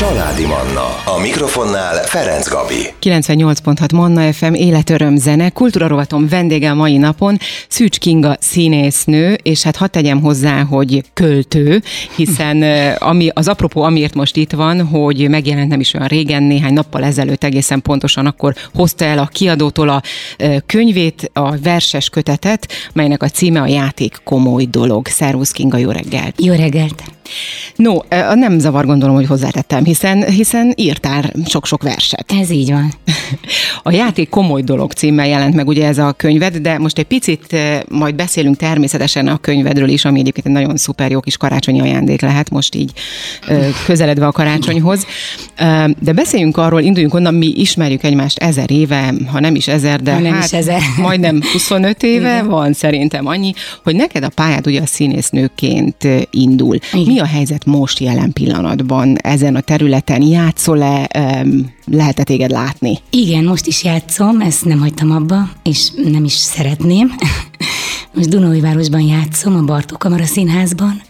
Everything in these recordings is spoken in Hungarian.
Családi Manna. A mikrofonnál Ferenc Gabi. 98.6 Manna FM életöröm zene. Kultúra rovatom vendége a mai napon Szűcs Kinga színésznő, és hát hadd tegyem hozzá, hogy költő, hiszen ami, az apropó, amiért most itt van, hogy megjelent nem is olyan régen, néhány nappal ezelőtt egészen pontosan akkor hozta el a kiadótól a könyvét, a verses kötetet, melynek a címe a játék komoly dolog. Szervusz Kinga, jó reggelt! Jó reggelt! No, nem zavar gondolom, hogy hozzátettem, hiszen, hiszen írtál sok-sok verset. Ez így van. A játék komoly dolog címmel jelent meg ugye ez a könyved, de most egy picit majd beszélünk természetesen a könyvedről is, ami egyébként egy nagyon szuper jó kis karácsonyi ajándék lehet most így közeledve a karácsonyhoz. De beszéljünk arról, induljunk onnan, mi ismerjük egymást ezer éve, ha nem is ezer, de nem hát is ezer. majdnem 25 éve Igen. van szerintem annyi, hogy neked a pályád ugye a színésznőként indul. Igen. Mi a helyzet most jelen pillanatban ezen a területen? Játszol-e, lehet-e téged látni? Igen, most is játszom, ezt nem hagytam abba, és nem is szeretném. Most Dunaújvárosban játszom, a Bartók Kamara Színházban.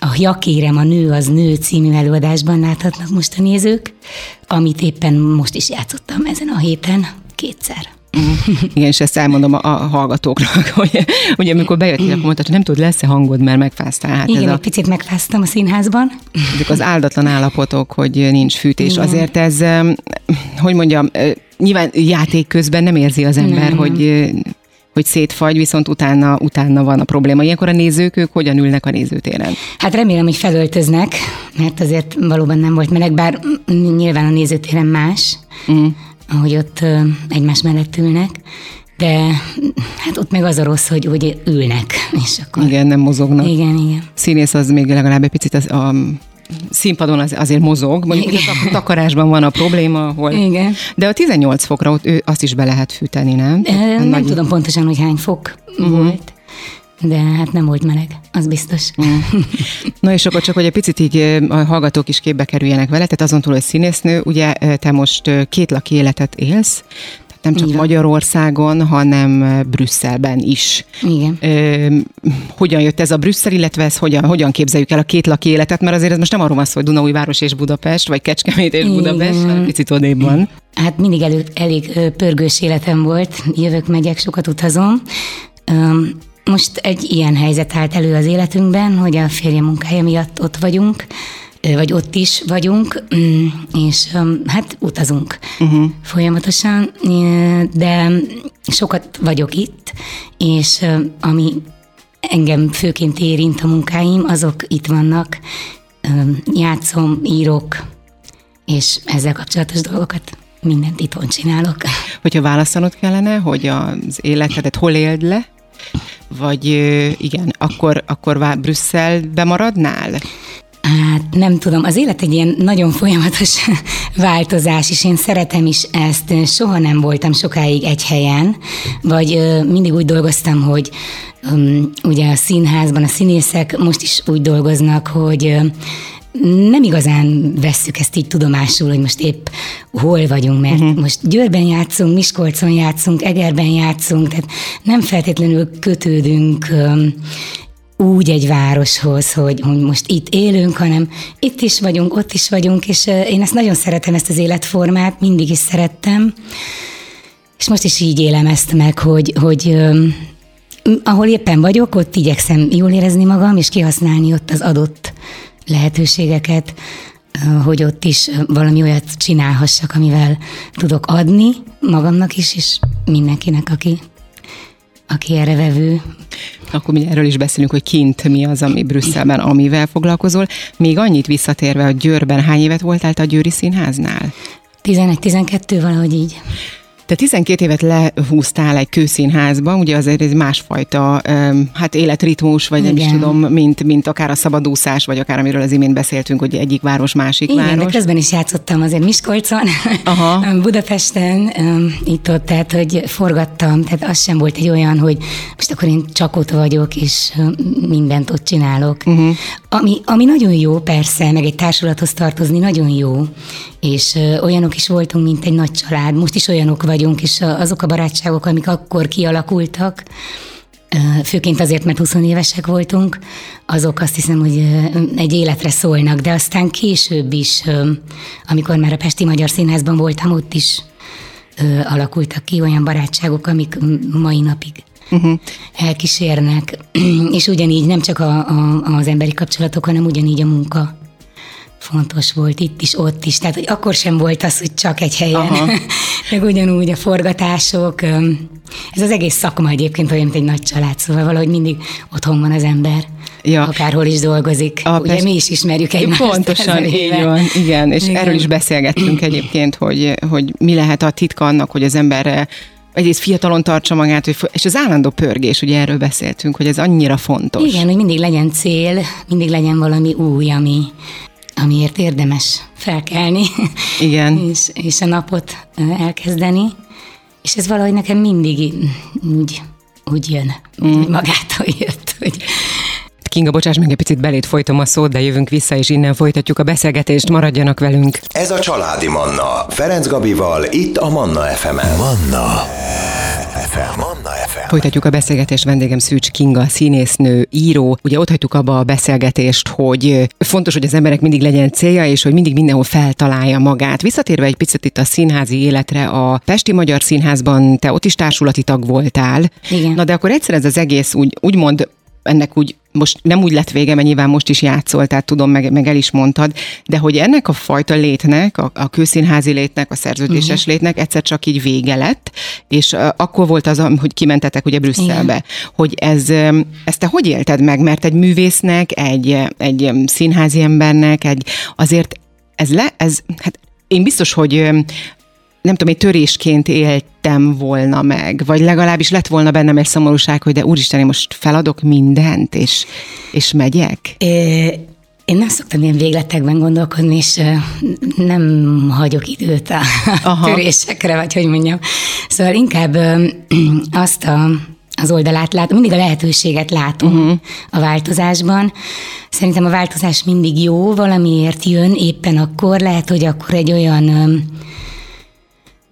A Jakérem, a Nő az Nő című előadásban láthatnak most a nézők, amit éppen most is játszottam ezen a héten kétszer. Igen, és ezt elmondom a, a hallgatóknak, hogy, hogy amikor bejöttél, akkor mondtad, hogy nem tudod, lesz-e hangod, mert megfáztál. Hát Igen, ez egy a, picit megfáztam a színházban. Ezek az áldatlan állapotok, hogy nincs fűtés. Igen. Azért ez, hogy mondjam, nyilván játék közben nem érzi az ember, nem. hogy hogy szétfagy, viszont utána, utána van a probléma. Ilyenkor a nézők, ők hogyan ülnek a nézőtéren? Hát remélem, hogy felöltöznek, mert azért valóban nem volt meleg, bár nyilván a nézőtéren más. Uh-huh ahogy ott egymás mellett ülnek, de hát ott meg az a rossz, hogy, hogy ülnek. És akkor... Igen, nem mozognak. Igen, igen. Színész az még legalább egy picit az, a színpadon az, azért mozog, mondjuk Igen. a takarásban van a probléma, ahol... Igen. De a 18 fokra ott ő, azt is be lehet fűteni, nem? E, nem nagy... tudom pontosan, hogy hány fok uh-huh. volt de hát nem volt meleg, az biztos. Mm. Na és akkor csak, hogy egy picit így a hallgatók is képbe kerüljenek vele, tehát azon túl, hogy színésznő, ugye te most két laki életet élsz, nem csak Igen. Magyarországon, hanem Brüsszelben is. Igen. Ö, hogyan jött ez a Brüsszel, illetve ez hogyan, hogyan képzeljük el a két laki életet, mert azért ez most nem arról van szó, hogy Dunaújváros és Budapest, vagy Kecskemét és Igen. Budapest, hanem picit odébb van. Hát mindig elő, elég pörgős életem volt, jövök, megyek, sokat utazom. Most egy ilyen helyzet állt elő az életünkben, hogy a férje munkája miatt ott vagyunk, vagy ott is vagyunk, mm, és hát utazunk uh-huh. folyamatosan, de sokat vagyok itt, és ami engem főként érint a munkáim, azok itt vannak, játszom, írok, és ezzel kapcsolatos dolgokat mindent itthon csinálok. Hogyha választanod kellene, hogy az életedet hol éld le, vagy igen, akkor, akkor Brüsszelbe maradnál? Hát nem tudom, az élet egy ilyen nagyon folyamatos változás, és én szeretem is ezt. Soha nem voltam sokáig egy helyen, vagy mindig úgy dolgoztam, hogy ugye a színházban a színészek most is úgy dolgoznak, hogy nem igazán vesszük ezt így tudomásul, hogy most épp hol vagyunk, mert uh-huh. most Győrben játszunk, Miskolcon játszunk, Egerben játszunk, tehát nem feltétlenül kötődünk um, úgy egy városhoz, hogy, hogy most itt élünk, hanem itt is vagyunk, ott is vagyunk, és uh, én ezt nagyon szeretem, ezt az életformát, mindig is szerettem, és most is így élem ezt meg, hogy, hogy um, ahol éppen vagyok, ott igyekszem jól érezni magam, és kihasználni ott az adott lehetőségeket, hogy ott is valami olyat csinálhassak, amivel tudok adni magamnak is, és mindenkinek, aki, aki erre vevő. Akkor mi erről is beszélünk, hogy kint mi az, ami Brüsszelben, amivel foglalkozol. Még annyit visszatérve, hogy Győrben hány évet voltál a Győri Színháznál? 11-12, valahogy így. Te 12 évet lehúztál egy kőszínházba, ugye azért ez másfajta hát életritmus, vagy Igen. nem is tudom, mint, mint akár a szabadúszás, vagy akár amiről az imént beszéltünk, hogy egyik város, másik Igen, város. de közben is játszottam azért Miskolcon, Aha. Budapesten, itt ott, tehát hogy forgattam, tehát az sem volt egy olyan, hogy most akkor én csak ott vagyok, és mindent ott csinálok. Uh-huh. Ami, ami nagyon jó, persze, meg egy társulathoz tartozni nagyon jó, és olyanok is voltunk, mint egy nagy család, most is olyanok vagyunk, és azok a barátságok, amik akkor kialakultak, főként azért, mert 20 évesek voltunk, azok azt hiszem, hogy egy életre szólnak, de aztán később is, amikor már a Pesti Magyar Színházban voltam, ott is alakultak ki olyan barátságok, amik mai napig uh-huh. elkísérnek, és ugyanígy nem csak a, a, az emberi kapcsolatok, hanem ugyanígy a munka fontos volt itt is, ott is. Tehát, hogy akkor sem volt az, hogy csak egy helyen, Aha. meg ugyanúgy a forgatások. Ez az egész szakma egyébként olyan, mint egy nagy család, szóval valahogy mindig otthon van az ember. Ja. akárhol is dolgozik. A Ugye pest... mi is ismerjük egymást. Pontosan, így van, igen, és igen. erről is beszélgettünk egyébként, hogy, hogy mi lehet a titka annak, hogy az ember egyrészt fiatalon tartsa magát, és az állandó pörgés, ugye erről beszéltünk, hogy ez annyira fontos. Igen, hogy mindig legyen cél, mindig legyen valami új, ami, amiért érdemes felkelni. Igen. és, és a napot elkezdeni. És ez valahogy nekem mindig úgy, úgy jön, mm. magától jött, hogy Kinga, bocsáss meg egy picit belét folytom a szót, de jövünk vissza, és innen folytatjuk a beszélgetést, maradjanak velünk. Ez a Családi Manna, Ferenc Gabival, itt a Manna FM-en. Manna FM. Manna FM. Folytatjuk a beszélgetést, vendégem Szűcs Kinga, színésznő, író. Ugye ott hagytuk abba a beszélgetést, hogy fontos, hogy az emberek mindig legyen célja, és hogy mindig mindenhol feltalálja magát. Visszatérve egy picit itt a színházi életre, a Pesti Magyar Színházban te ott is társulati tag voltál. Igen. Na de akkor egyszer ez az egész úgy, úgymond ennek úgy most nem úgy lett vége, mert nyilván most is játszol, tehát tudom, meg, meg el is mondtad, de hogy ennek a fajta létnek, a, a kőszínházi létnek, a szerződéses uh-huh. létnek egyszer csak így vége lett, és uh, akkor volt az, hogy kimentetek ugye Brüsszelbe, Igen. hogy ez, ezt te hogy élted meg, mert egy művésznek, egy, egy színházi embernek, egy azért ez le, ez, hát én biztos, hogy nem tudom, egy törésként éltem volna meg, vagy legalábbis lett volna bennem egy szomorúság, hogy de úristen, én most feladok mindent, és, és megyek? É, én nem szoktam ilyen végletekben gondolkodni, és nem hagyok időt a Aha. törésekre, vagy hogy mondjam. Szóval inkább azt a, az oldalát látom, mindig a lehetőséget látom uh-huh. a változásban. Szerintem a változás mindig jó, valamiért jön éppen akkor, lehet, hogy akkor egy olyan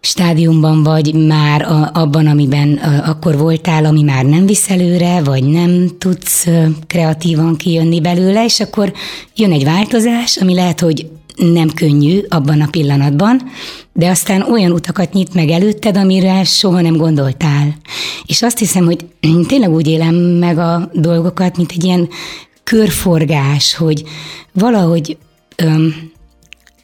stádiumban vagy már a, abban, amiben a, akkor voltál, ami már nem visz előre, vagy nem tudsz kreatívan kijönni belőle, és akkor jön egy változás, ami lehet, hogy nem könnyű abban a pillanatban, de aztán olyan utakat nyit meg előtted, amire soha nem gondoltál. És azt hiszem, hogy tényleg úgy élem meg a dolgokat, mint egy ilyen körforgás, hogy valahogy öm,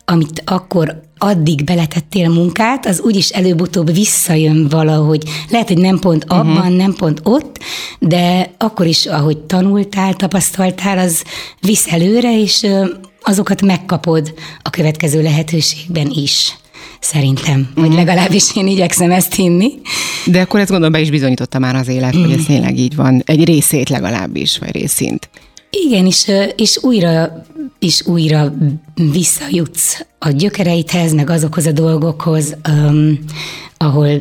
amit akkor addig beletettél munkát, az úgyis előbb-utóbb visszajön valahogy. Lehet, hogy nem pont mhm. abban, uh-huh. nem pont ott, de akkor is, ahogy tanultál, tapasztaltál, az visz előre, és azokat megkapod a következő lehetőségben is szerintem. Vagy uh-huh. legalábbis én igyekszem ezt hinni. De akkor ezt gondolom be is bizonyította már az élet, uh-huh. hogy ez tényleg így van. Egy részét legalábbis, vagy részint. Igen, és, és újra és újra visszajutsz a gyökereidhez, meg azokhoz a dolgokhoz, um, ahol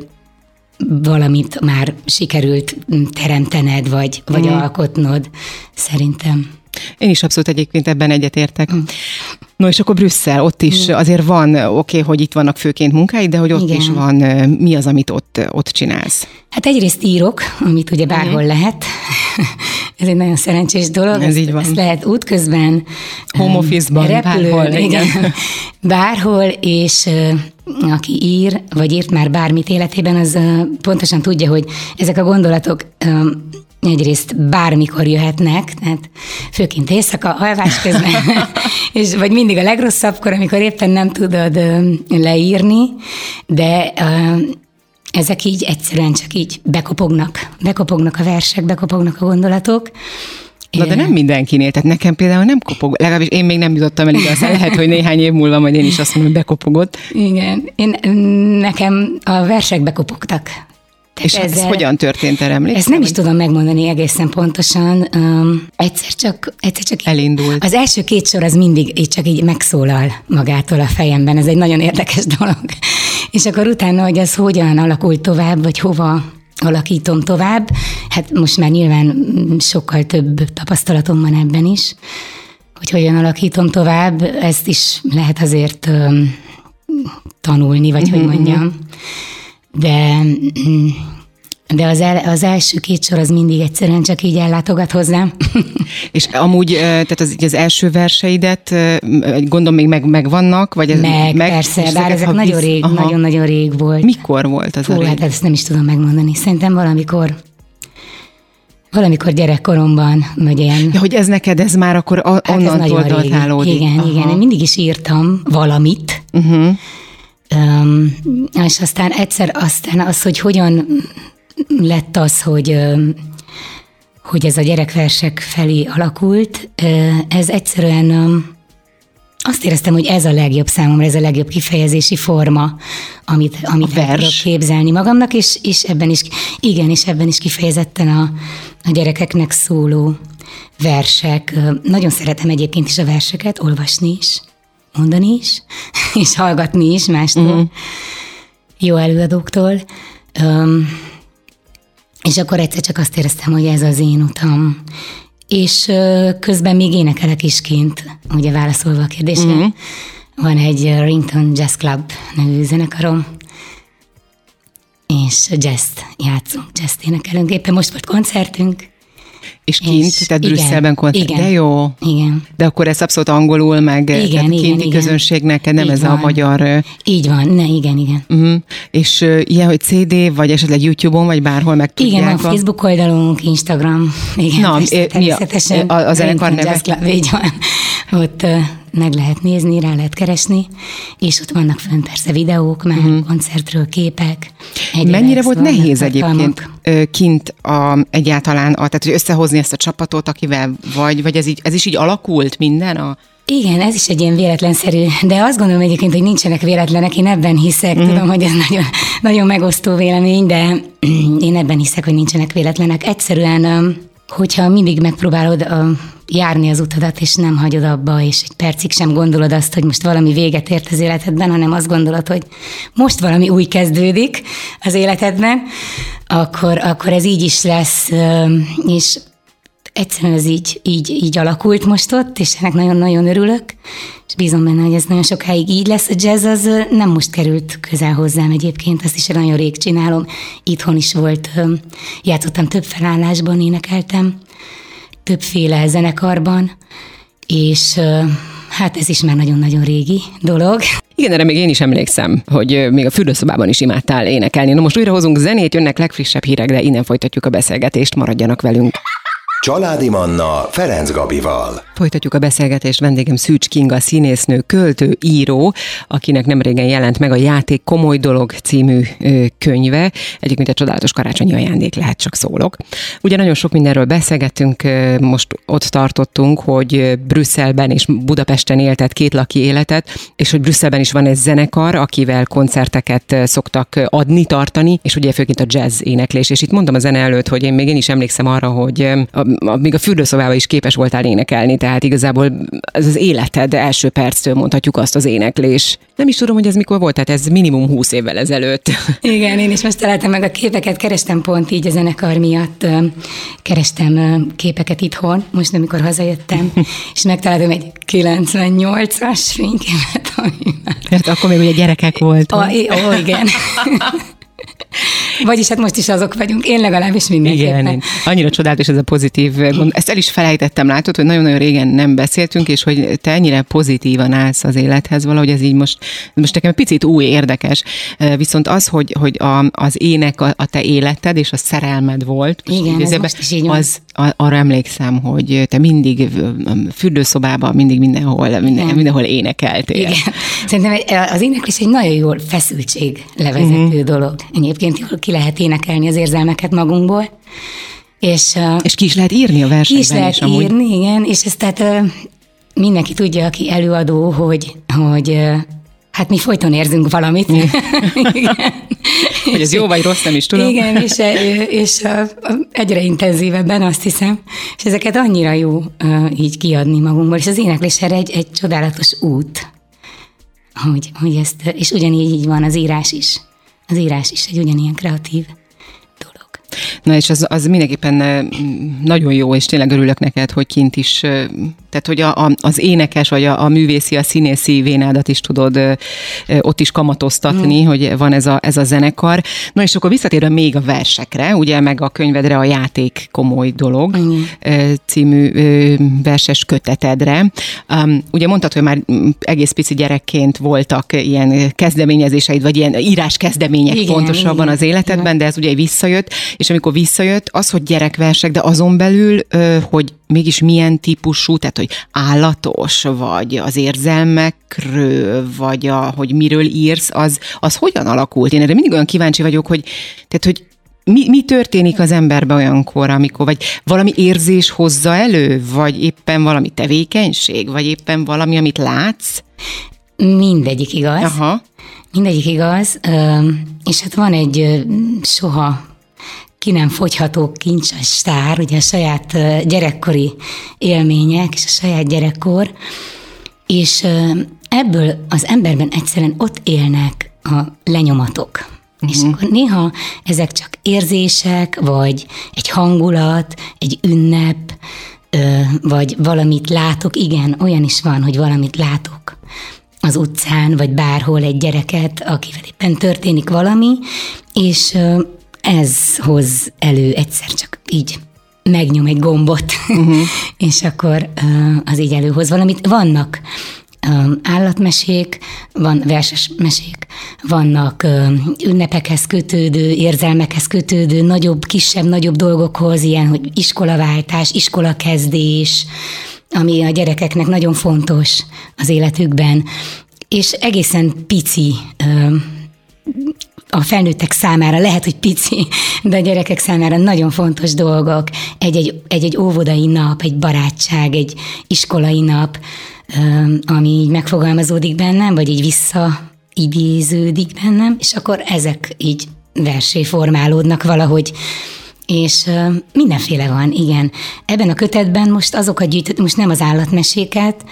valamit már sikerült teremtened, vagy, vagy mm. alkotnod, szerintem. Én is abszolút egyébként ebben egyetértek. Mm. No, és akkor Brüsszel, ott is mm. azért van, oké, okay, hogy itt vannak főként munkáid, de hogy ott Igen. is van, mi az, amit ott, ott csinálsz? Hát egyrészt írok, amit ugye bárhol mm. lehet. Ez egy nagyon szerencsés dolog. Ez ezt, így van. Ezt lehet útközben, home office-ban, repülő, bárhol, igen. bárhol, és aki ír, vagy írt már bármit életében, az pontosan tudja, hogy ezek a gondolatok egyrészt bármikor jöhetnek, tehát főként éjszaka, alvás közben, és vagy mindig a legrosszabbkor, amikor éppen nem tudod leírni, de ezek így egyszerűen csak így bekopognak. Bekopognak a versek, bekopognak a gondolatok. Na de nem mindenkinél, tehát nekem például nem kopog, legalábbis én még nem jutottam el ide, aztán lehet, hogy néhány év múlva majd én is azt mondom, hogy bekopogott. Igen, én, nekem a versek bekopogtak. Tehát és ezzel, ez hogyan történt erre emlékszem? Ezt nem is tudom megmondani egészen pontosan. Um, egyszer, csak, egyszer csak... Elindult. Az első két sor az mindig így csak így megszólal magától a fejemben. Ez egy nagyon érdekes dolog. És akkor utána, hogy ez hogyan alakult tovább, vagy hova alakítom tovább, hát most már nyilván sokkal több tapasztalatom van ebben is, hogy hogyan alakítom tovább, ezt is lehet azért um, tanulni, vagy hogy mhm, mondjam. De de az, el, az első két sor az mindig egyszerűen csak így ellátogat hozzám. És amúgy, tehát az, az első verseidet, gondolom még meg, megvannak? Vagy ez, meg, meg, persze, bár ezek nagyon visz... rég, nagyon-nagyon rég volt. Mikor volt az Fú, a rég? hát ezt nem is tudom megmondani. Szerintem valamikor Valamikor gyerekkoromban, vagy ilyen... Ja, hogy ez neked, ez már akkor a, hát onnantól datálódik. Igen, Aha. igen, én mindig is írtam valamit, uh-huh. És aztán egyszer aztán az, hogy hogyan lett az, hogy hogy ez a gyerekversek felé alakult, ez egyszerűen azt éreztem, hogy ez a legjobb számomra, ez a legjobb kifejezési forma, amit, amit el tudok képzelni magamnak, és, és ebben is, igen, és ebben is kifejezetten a, a gyerekeknek szóló versek. Nagyon szeretem egyébként is a verseket, olvasni is, mondani is, és hallgatni is mástól, uh-huh. jó előadóktól. Um, és akkor egyszer csak azt éreztem, hogy ez az én utam. És közben még énekelek is kint, ugye válaszolva a kérdésre. Mm-hmm. Van egy Rington Jazz Club nevű zenekarom, és jazz játszunk, jazz énekelünk. Éppen most volt koncertünk, és kint, és tehát igen, Brüsszelben koncert. Igen, de jó. Igen. De akkor ez abszolút angolul, meg igen, tehát kinti igen. közönségnek nem Így ez van. a magyar... Így van, ne, igen, igen. Uh-huh. És uh, ilyen, hogy CD, vagy esetleg YouTube-on, vagy bárhol meg tudják? Igen, van a... Facebook oldalunk, Instagram. Igen, Na, mi a, a, a zenekar neve? Így van. Ott meg lehet nézni, rá lehet keresni, és ott vannak fönn persze videók, már uh-huh. koncertről képek. Mennyire volt nehéz egyébként kint a, egyáltalán, a, tehát hogy összehozni ezt a csapatot, akivel vagy, vagy ez, így, ez is így alakult minden a igen, ez is egy ilyen véletlenszerű, de azt gondolom egyébként, hogy nincsenek véletlenek, én ebben hiszek, mm. tudom, hogy ez nagyon, nagyon megosztó vélemény, de én ebben hiszek, hogy nincsenek véletlenek. Egyszerűen, hogyha mindig megpróbálod járni az utadat, és nem hagyod abba, és egy percig sem gondolod azt, hogy most valami véget ért az életedben, hanem azt gondolod, hogy most valami új kezdődik az életedben, akkor, akkor ez így is lesz, és egyszerűen ez így, így, így alakult most ott, és ennek nagyon-nagyon örülök, és bízom benne, hogy ez nagyon sokáig így lesz. A jazz az nem most került közel hozzám egyébként, azt is nagyon rég csinálom. Itthon is volt, játszottam több felállásban, énekeltem, többféle zenekarban, és hát ez is már nagyon-nagyon régi dolog. Igen, erre még én is emlékszem, hogy még a fürdőszobában is imádtál énekelni. Na most újra hozunk zenét, jönnek legfrissebb hírek, de innen folytatjuk a beszélgetést, maradjanak velünk. Családi Manna Ferenc Gabival. Folytatjuk a beszélgetést. Vendégem Szűcs Kinga, színésznő, költő, író, akinek nem régen jelent meg a Játék Komoly Dolog című könyve. Egyébként egy csodálatos karácsonyi ajándék lehet, csak szólok. Ugye nagyon sok mindenről beszélgettünk, most ott tartottunk, hogy Brüsszelben és Budapesten éltet két laki életet, és hogy Brüsszelben is van egy zenekar, akivel koncerteket szoktak adni, tartani, és ugye főként a jazz éneklés. És itt mondtam a zene előtt, hogy én még én is emlékszem arra, hogy még a fürdőszobában is képes voltál énekelni, tehát igazából ez az életed első perctől mondhatjuk azt az éneklés. Nem is tudom, hogy ez mikor volt, tehát ez minimum 20 évvel ezelőtt. Igen, én is most találtam meg a képeket, kerestem pont így a zenekar miatt, kerestem képeket itthon, most amikor hazajöttem, és megtaláltam egy 98-as fényképet, ami már... Hát akkor még ugye gyerekek voltunk. Ó, igen. Vagyis hát most is azok vagyunk, én legalábbis mindenképpen. Igen, én annyira csodálatos ez a pozitív gond. Ezt el is felejtettem, látod, hogy nagyon-nagyon régen nem beszéltünk, és hogy te ennyire pozitívan állsz az élethez, valahogy ez így most, most nekem picit új, érdekes. Viszont az, hogy, hogy a, az ének a, a te életed és a szerelmed volt. Igen, ez most is így az, arra emlékszem, hogy te mindig fürdőszobában, mindig mindenhol, minden, mindenhol énekeltél. Igen. Szerintem az éneklés egy nagyon jól feszültség levezető uh-huh. dolog. Egyébként jól ki lehet énekelni az érzelmeket magunkból. És, és ki is lehet írni a versenyben Ki is lehet is, amúgy. írni, igen, és ezt tehát mindenki tudja, aki előadó, hogy, hogy Hát mi folyton érzünk valamit. Igen. Hogy ez jó vagy rossz, nem is tudom. Igen, és, és egyre intenzívebben azt hiszem, és ezeket annyira jó így kiadni magunkból, és az éneklés erre egy, egy csodálatos út, hogy, hogy ezt, és ugyanígy így van az írás is. Az írás is egy ugyanilyen kreatív dolog. Na és az, az mindenképpen nagyon jó, és tényleg örülök neked, hogy kint is Tehát, hogy a, a, az énekes, vagy a, a művészi, a színészi vénádat is tudod ö, ö, ott is kamatoztatni, mm. hogy van ez a, ez a zenekar. Na és akkor visszatérve még a versekre, ugye, meg a könyvedre a játék komoly dolog mm. ö, című ö, verses kötetedre. Um, ugye mondtad, hogy már egész pici gyerekként voltak ilyen kezdeményezéseid, vagy ilyen írás kezdemények igen, pontosabban igen, az életedben, igen. de ez ugye visszajött, és amikor visszajött, az, hogy gyerekversek, de azon belül, hogy mégis milyen típusú, tehát hogy állatos, vagy az érzelmekről, vagy a, hogy miről írsz, az, az hogyan alakult? Én erre mindig olyan kíváncsi vagyok, hogy, tehát, hogy mi, mi történik az emberben olyankor, amikor, vagy valami érzés hozza elő, vagy éppen valami tevékenység, vagy éppen valami, amit látsz? Mindegyik igaz. Aha. Mindegyik igaz, és hát van egy soha ki nem fogyható kincses sztár, ugye a saját gyerekkori élmények és a saját gyerekkor, és ebből az emberben egyszerűen ott élnek a lenyomatok. Uh-huh. És akkor néha ezek csak érzések, vagy egy hangulat, egy ünnep, vagy valamit látok. Igen, olyan is van, hogy valamit látok az utcán, vagy bárhol egy gyereket, akivel éppen történik valami, és ez hoz elő egyszer csak így megnyom egy gombot, uh-huh. és akkor az így előhoz valamit. Vannak állatmesék, van verses mesék, vannak ünnepekhez kötődő, érzelmekhez kötődő, nagyobb, kisebb, nagyobb dolgokhoz, ilyen, hogy iskolaváltás, iskolakezdés, ami a gyerekeknek nagyon fontos az életükben, és egészen pici a felnőttek számára lehet, hogy pici, de a gyerekek számára nagyon fontos dolgok. Egy-egy, egy-egy óvodai nap, egy barátság, egy iskolai nap, ami így megfogalmazódik bennem, vagy így visszaidéződik bennem, és akkor ezek így versé formálódnak valahogy és mindenféle van, igen. Ebben a kötetben most azokat gyűjtött, most nem az állatmeséket,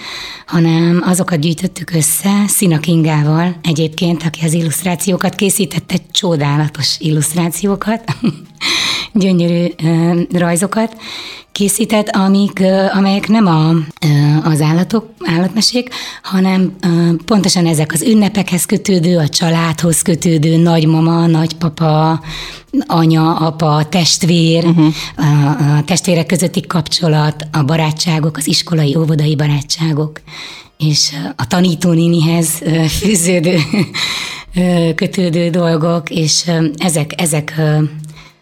hanem azokat gyűjtöttük össze Szina Kingával egyébként, aki az illusztrációkat készítette, csodálatos illusztrációkat, gyönyörű rajzokat, készített, amik, amelyek nem a, az állatok, állatmesék, hanem pontosan ezek az ünnepekhez kötődő, a családhoz kötődő nagymama, nagypapa, anya, apa, testvér, uh-huh. a, a testvérek közötti kapcsolat, a barátságok, az iskolai, óvodai barátságok, és a tanítónénihez fűződő, kötődő dolgok, és ezek, ezek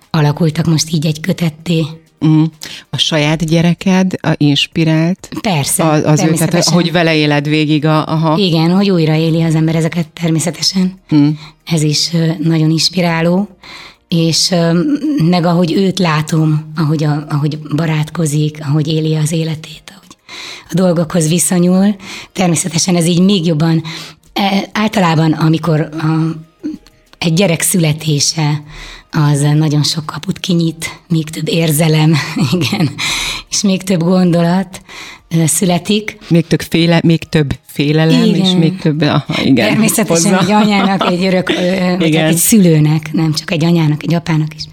alakultak most így egy kötetté. Mm. A saját gyereked a inspirált? Persze. Az, az ő, tehát, hogy vele éled végig a... Aha. Igen, hogy újra éli az ember ezeket természetesen. Mm. Ez is nagyon inspiráló és meg ahogy őt látom, ahogy, a, ahogy barátkozik, ahogy éli az életét, ahogy a dolgokhoz viszonyul, természetesen ez így még jobban, e, általában amikor a, egy gyerek születése, az nagyon sok kaput kinyit, még több érzelem, igen, és még több gondolat születik. Még több, féle, még több félelem, igen. és még több, aha, igen. Természetesen hozzá. egy anyának, egy örök, vagy hát egy szülőnek, nem csak egy anyának, egy apának is.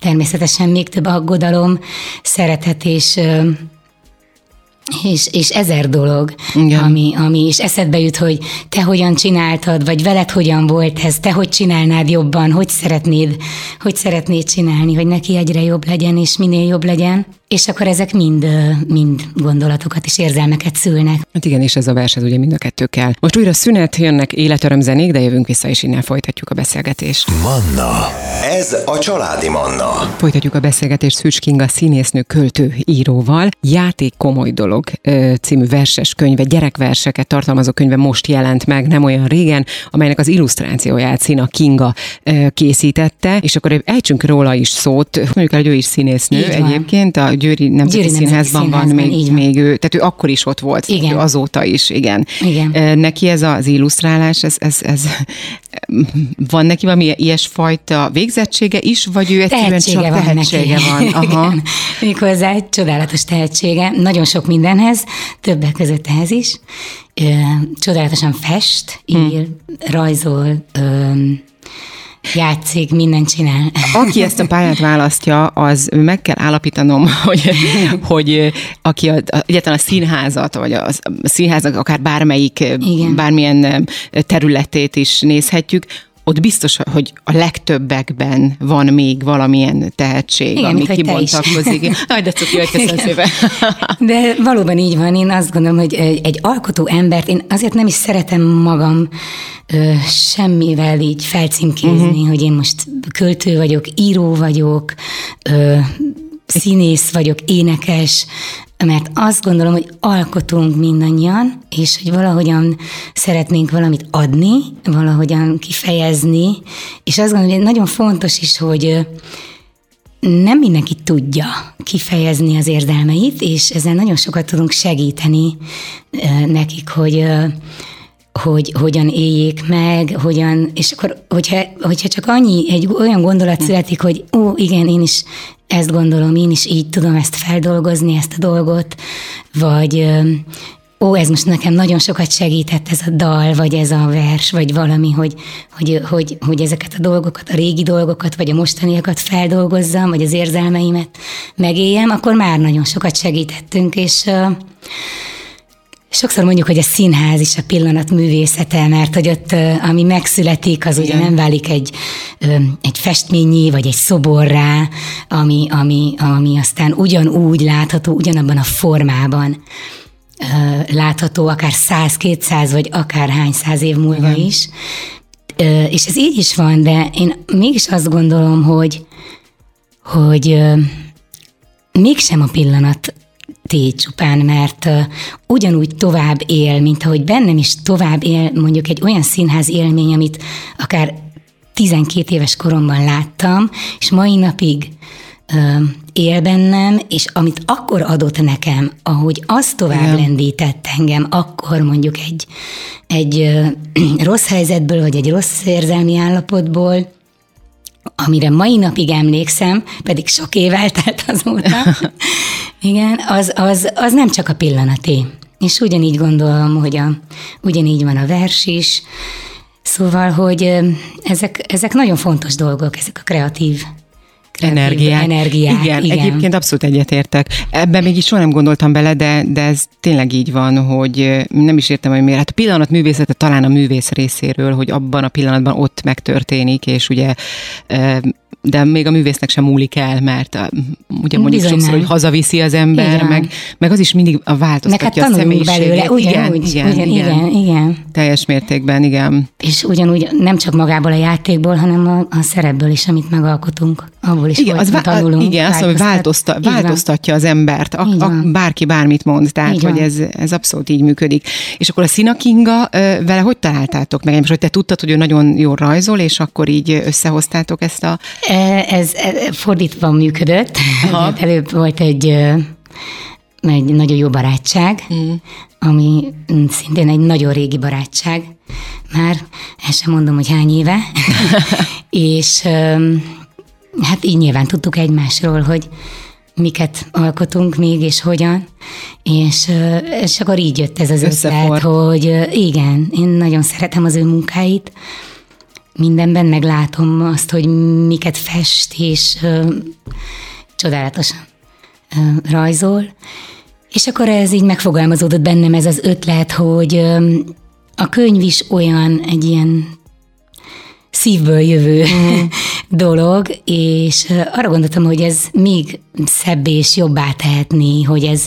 Természetesen még több aggodalom, szeretet és és, és ezer dolog, ami, ami és eszedbe jut, hogy te hogyan csináltad, vagy veled hogyan volt ez, te hogy csinálnád jobban, hogy szeretnéd, hogy szeretnéd csinálni, hogy neki egyre jobb legyen, és minél jobb legyen. És akkor ezek mind, mind gondolatokat és érzelmeket szülnek. Hát igen, és ez a vers, ez ugye mind a kettő kell. Most újra szünet, jönnek életöröm zenék, de jövünk vissza, és innen folytatjuk a beszélgetést. Manna. Ez a családi Manna. Folytatjuk a beszélgetést Szűcs Kinga színésznő, költő, íróval. Játék komoly dolog című verses könyve, gyerekverseket tartalmazó könyve most jelent meg, nem olyan régen, amelynek az illusztrációját Szina Kinga készítette, és akkor ejtsünk róla is szót. Mondjuk el, hogy ő is színésznő egyébként, a Győri Nemzeti Győri Színházban van még, még ő, tehát ő akkor is ott volt, igen. Ő azóta is, igen. igen. Neki ez az illusztrálás, ez, ez, ez van neki valami ilyesfajta végzettsége is, vagy ő egyszerűen tehetsége csak van tehetsége neki. van? Aha. Igen. Méghozzá egy csodálatos tehetsége, nagyon sok mindenhez, többek között ehhez is. Csodálatosan fest, ír, hmm. rajzol, játszik, mindent csinál. Aki ezt a pályát választja, az meg kell állapítanom, hogy, hogy aki a, egyáltalán a színházat, vagy a, a színházak akár bármelyik, Igen. bármilyen területét is nézhetjük, ott biztos, hogy a legtöbbekben van még valamilyen tehetség, Igen, ami kibontakozik. Aj, de cuki, hogy köszönöm szépen. De valóban így van. Én azt gondolom, hogy egy alkotó embert, én azért nem is szeretem magam ö, semmivel így felcímkézni, uh-huh. hogy én most költő vagyok, író vagyok, ö, színész vagyok, énekes, mert azt gondolom, hogy alkotunk mindannyian, és hogy valahogyan szeretnénk valamit adni, valahogyan kifejezni, és azt gondolom, hogy nagyon fontos is, hogy nem mindenki tudja kifejezni az érdelmeit, és ezzel nagyon sokat tudunk segíteni nekik, hogy hogy hogyan éljék meg, hogyan, és akkor, hogyha, hogyha csak annyi, egy olyan gondolat születik, hogy ó, igen, én is ezt gondolom, én is így tudom ezt feldolgozni, ezt a dolgot, vagy ó, ez most nekem nagyon sokat segített ez a dal, vagy ez a vers, vagy valami, hogy, hogy, hogy, hogy ezeket a dolgokat, a régi dolgokat, vagy a mostaniakat feldolgozzam, vagy az érzelmeimet megéljem, akkor már nagyon sokat segítettünk, és Sokszor mondjuk, hogy a színház is a pillanat művészete, mert hogy ott, ami megszületik, az Igen. ugye nem válik egy, egy festményi, vagy egy szoborrá, ami, ami, ami aztán ugyanúgy látható, ugyanabban a formában látható, akár 100-200, vagy akár hány száz év múlva Igen. is. És ez így is van, de én mégis azt gondolom, hogy, hogy mégsem a pillanat tény csupán, mert ugyanúgy tovább él, mint ahogy bennem is tovább él mondjuk egy olyan színház élmény, amit akár 12 éves koromban láttam, és mai napig él bennem, és amit akkor adott nekem, ahogy az tovább Igen. lendített engem, akkor mondjuk egy, egy rossz helyzetből, vagy egy rossz érzelmi állapotból, amire mai napig emlékszem, pedig sok év eltelt azóta, igen, az, az, az nem csak a pillanaté. És ugyanígy gondolom, hogy a, ugyanígy van a vers is, Szóval, hogy ezek, ezek nagyon fontos dolgok, ezek a kreatív energiák. energiák igen, igen, egyébként abszolút egyetértek. Ebben még is soha nem gondoltam bele, de, de ez tényleg így van, hogy nem is értem, hogy miért. Hát a pillanat művészete talán a művész részéről, hogy abban a pillanatban ott megtörténik, és ugye de még a művésznek sem múlik el, mert a, ugye mondjuk Bizony sokszor, nem. hogy hazaviszi az ember, meg, meg az is mindig a változtatja meg hát a személyiségét. belőle, ugyanúgy, igen, ugyan, igen, igen, igen. Teljes mértékben, igen. És ugyanúgy nem csak magából a játékból, hanem a, a szerepből is, amit megalkotunk. Abból is igen, az vá- tanulunk. Igen, azt hogy változta, változtatja az embert, a, a, bárki bármit mond, tehát így hogy ez, ez abszolút így működik. És akkor a Szina Kinga, vele hogy találtátok meg? Most, hogy te tudtad, hogy ő nagyon jól rajzol, és akkor így összehoztátok ezt a ez fordítva működött. Aha. Előbb volt egy, egy nagyon jó barátság, mm. ami szintén egy nagyon régi barátság. Már el sem mondom, hogy hány éve. és hát így nyilván tudtuk egymásról, hogy miket alkotunk még, és hogyan. És, és akkor így jött ez az ötlet, hogy igen, én nagyon szeretem az ő munkáit, mindenben meglátom azt, hogy miket fest, és ö, csodálatosan ö, rajzol. És akkor ez így megfogalmazódott bennem ez az ötlet, hogy ö, a könyv is olyan egy ilyen szívből jövő mm. dolog, és arra gondoltam, hogy ez még szebb és jobbá tehetni, hogy ez,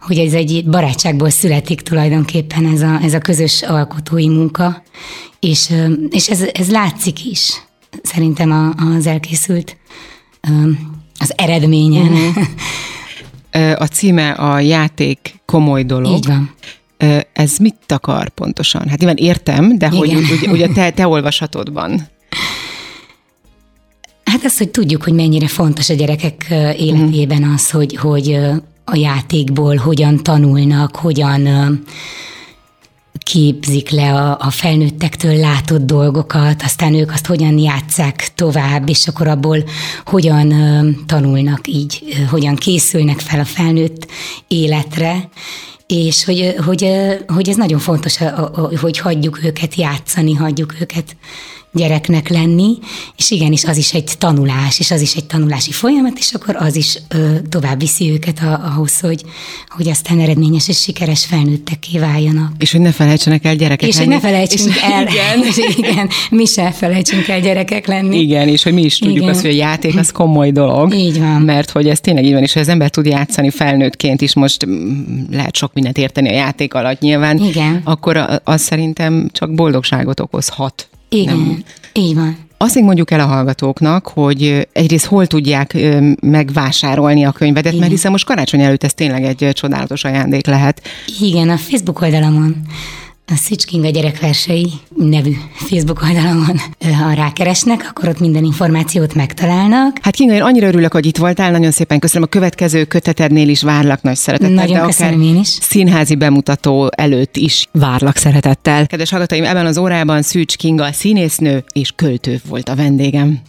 hogy ez egy barátságból születik tulajdonképpen ez a, ez a közös alkotói munka, és, és ez, ez látszik is, szerintem az elkészült az eredményen. Uh-huh. A címe a játék komoly dolog. Így van. Ez mit akar pontosan? Hát nyilván értem, de Igen. hogy ugye, ugye te, te olvasatodban. Hát az, hogy tudjuk, hogy mennyire fontos a gyerekek életében az, hogy, hogy a játékból hogyan tanulnak, hogyan képzik le a, a felnőttektől látott dolgokat, aztán ők azt hogyan játszák tovább, és akkor abból hogyan tanulnak így, hogyan készülnek fel a felnőtt életre, és hogy, hogy, hogy ez nagyon fontos, hogy hagyjuk őket játszani, hagyjuk őket gyereknek lenni, és igenis az is egy tanulás, és az is egy tanulási folyamat, és akkor az is ö, tovább viszi őket a, ahhoz, hogy, hogy aztán eredményes és sikeres felnőtteké váljanak. És hogy ne felejtsenek el gyerekek és lenni. És hogy ne felejtsünk és el. Igen. És igen, mi se felejtsünk el gyerekek lenni. Igen, és hogy mi is tudjuk igen. azt, hogy a játék az komoly dolog. Így van. Mert hogy ez tényleg így van, és hogy az ember tud játszani felnőttként is, most mm, lehet sok mindent érteni a játék alatt nyilván, igen. akkor az szerintem csak boldogságot okozhat. Igen, nem. így van. Azt még mondjuk el a hallgatóknak, hogy egyrészt hol tudják megvásárolni a könyvedet, Igen. mert hiszen most karácsony előtt ez tényleg egy csodálatos ajándék lehet. Igen, a Facebook oldalamon a Szücs Kinga gyerekversei nevű Facebook oldalamon, ha rákeresnek, akkor ott minden információt megtalálnak. Hát Kinga, én annyira örülök, hogy itt voltál, nagyon szépen köszönöm. A következő kötetednél is várlak nagy szeretettel. Nagyon köszönöm én is. Színházi bemutató előtt is várlak szeretettel. Kedves hallgatóim, ebben az órában Szűcs Kinga színésznő és költő volt a vendégem.